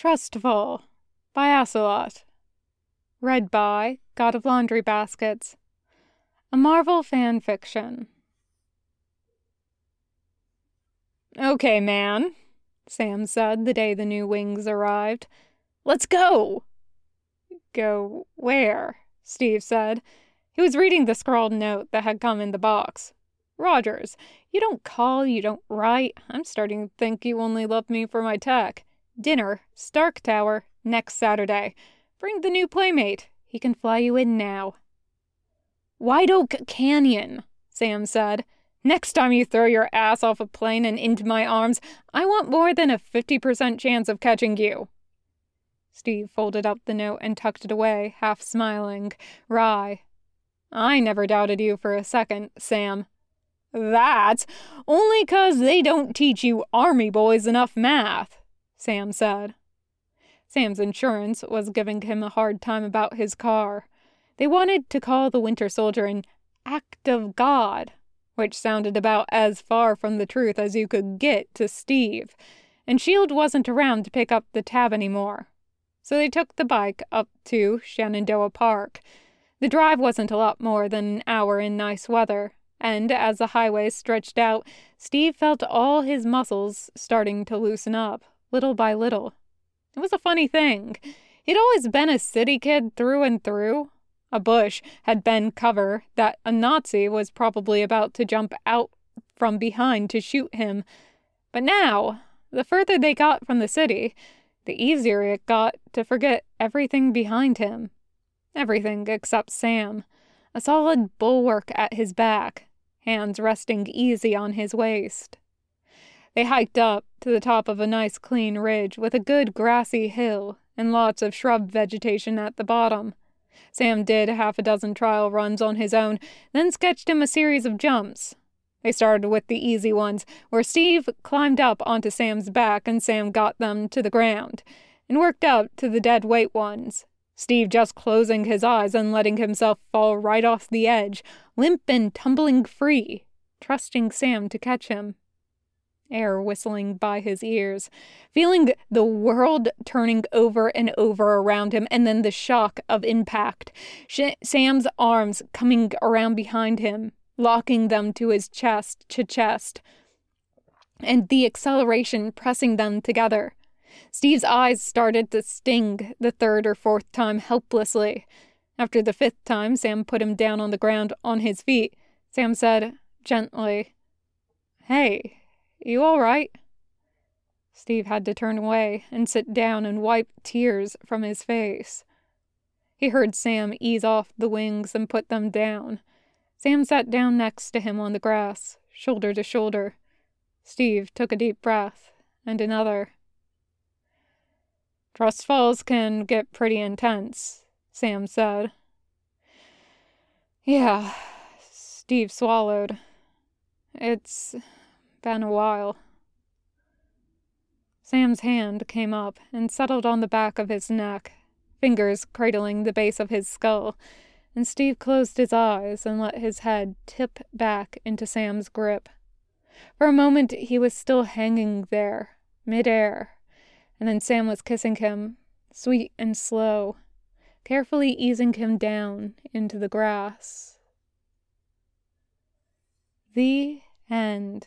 Trust Fall by astolat. Read by God of Laundry Baskets. A Marvel fan fiction. Okay, man, Sam said the day the new wings arrived. Let's go! Go where? Steve said. He was reading the scrawled note that had come in the box. Rogers, you don't call, you don't write. I'm starting to think you only love me for my tech. Dinner, Stark Tower, next Saturday. Bring the new playmate. He can fly you in now. White Oak Canyon, Sam said. Next time you throw your ass off a plane and into my arms, I want more than a 50% chance of catching you. Steve folded up the note and tucked it away, half smiling, wry. I never doubted you for a second, Sam. That's only 'cause they don't teach you army boys enough math. Sam said. Sam's insurance was giving him a hard time about his car. They wanted to call the Winter Soldier an act of God, which sounded about as far from the truth as you could get to Steve, and Shield wasn't around to pick up the tab anymore. So they took the bike up to Shenandoah Park. The drive wasn't a lot more than an hour in nice weather, and as the highway stretched out, Steve felt all his muscles starting to loosen up little by little. It was a funny thing. He'd always been a city kid through and through. A bush had been cover that a Nazi was probably about to jump out from behind to shoot him. But now, the further they got from the city, the easier it got to forget everything behind him. Everything except Sam. A solid bulwark at his back, hands resting easy on his waist. They hiked up to the top of a nice clean ridge with a good grassy hill and lots of shrub vegetation at the bottom. Sam did half a dozen trial runs on his own, then sketched him a series of jumps. They started with the easy ones, where Steve climbed up onto Sam's back and Sam got them to the ground, and worked up to the dead weight ones. Steve just closing his eyes and letting himself fall right off the edge, limp and tumbling free, trusting Sam to catch him air whistling by his ears, feeling the world turning over and over around him, and then the shock of impact. Sh- Sam's arms coming around behind him, locking them to his chest to chest, and the acceleration pressing them together. Steve's eyes started to sting the third or fourth time helplessly. After the fifth time, Sam put him down on the ground on his feet. Sam said, gently, Hey, you all right? Steve had to turn away and sit down and wipe tears from his face. He heard Sam ease off the wings and put them down. Sam sat down next to him on the grass, shoulder to shoulder. Steve took a deep breath and another. Trust falls can get pretty intense, Sam said. Yeah, Steve swallowed. It's been a while. Sam's hand came up and settled on the back of his neck, fingers cradling the base of his skull, and Steve closed his eyes and let his head tip back into Sam's grip. For a moment he was still hanging there, midair, and then Sam was kissing him, sweet and slow, carefully easing him down into the grass. The end.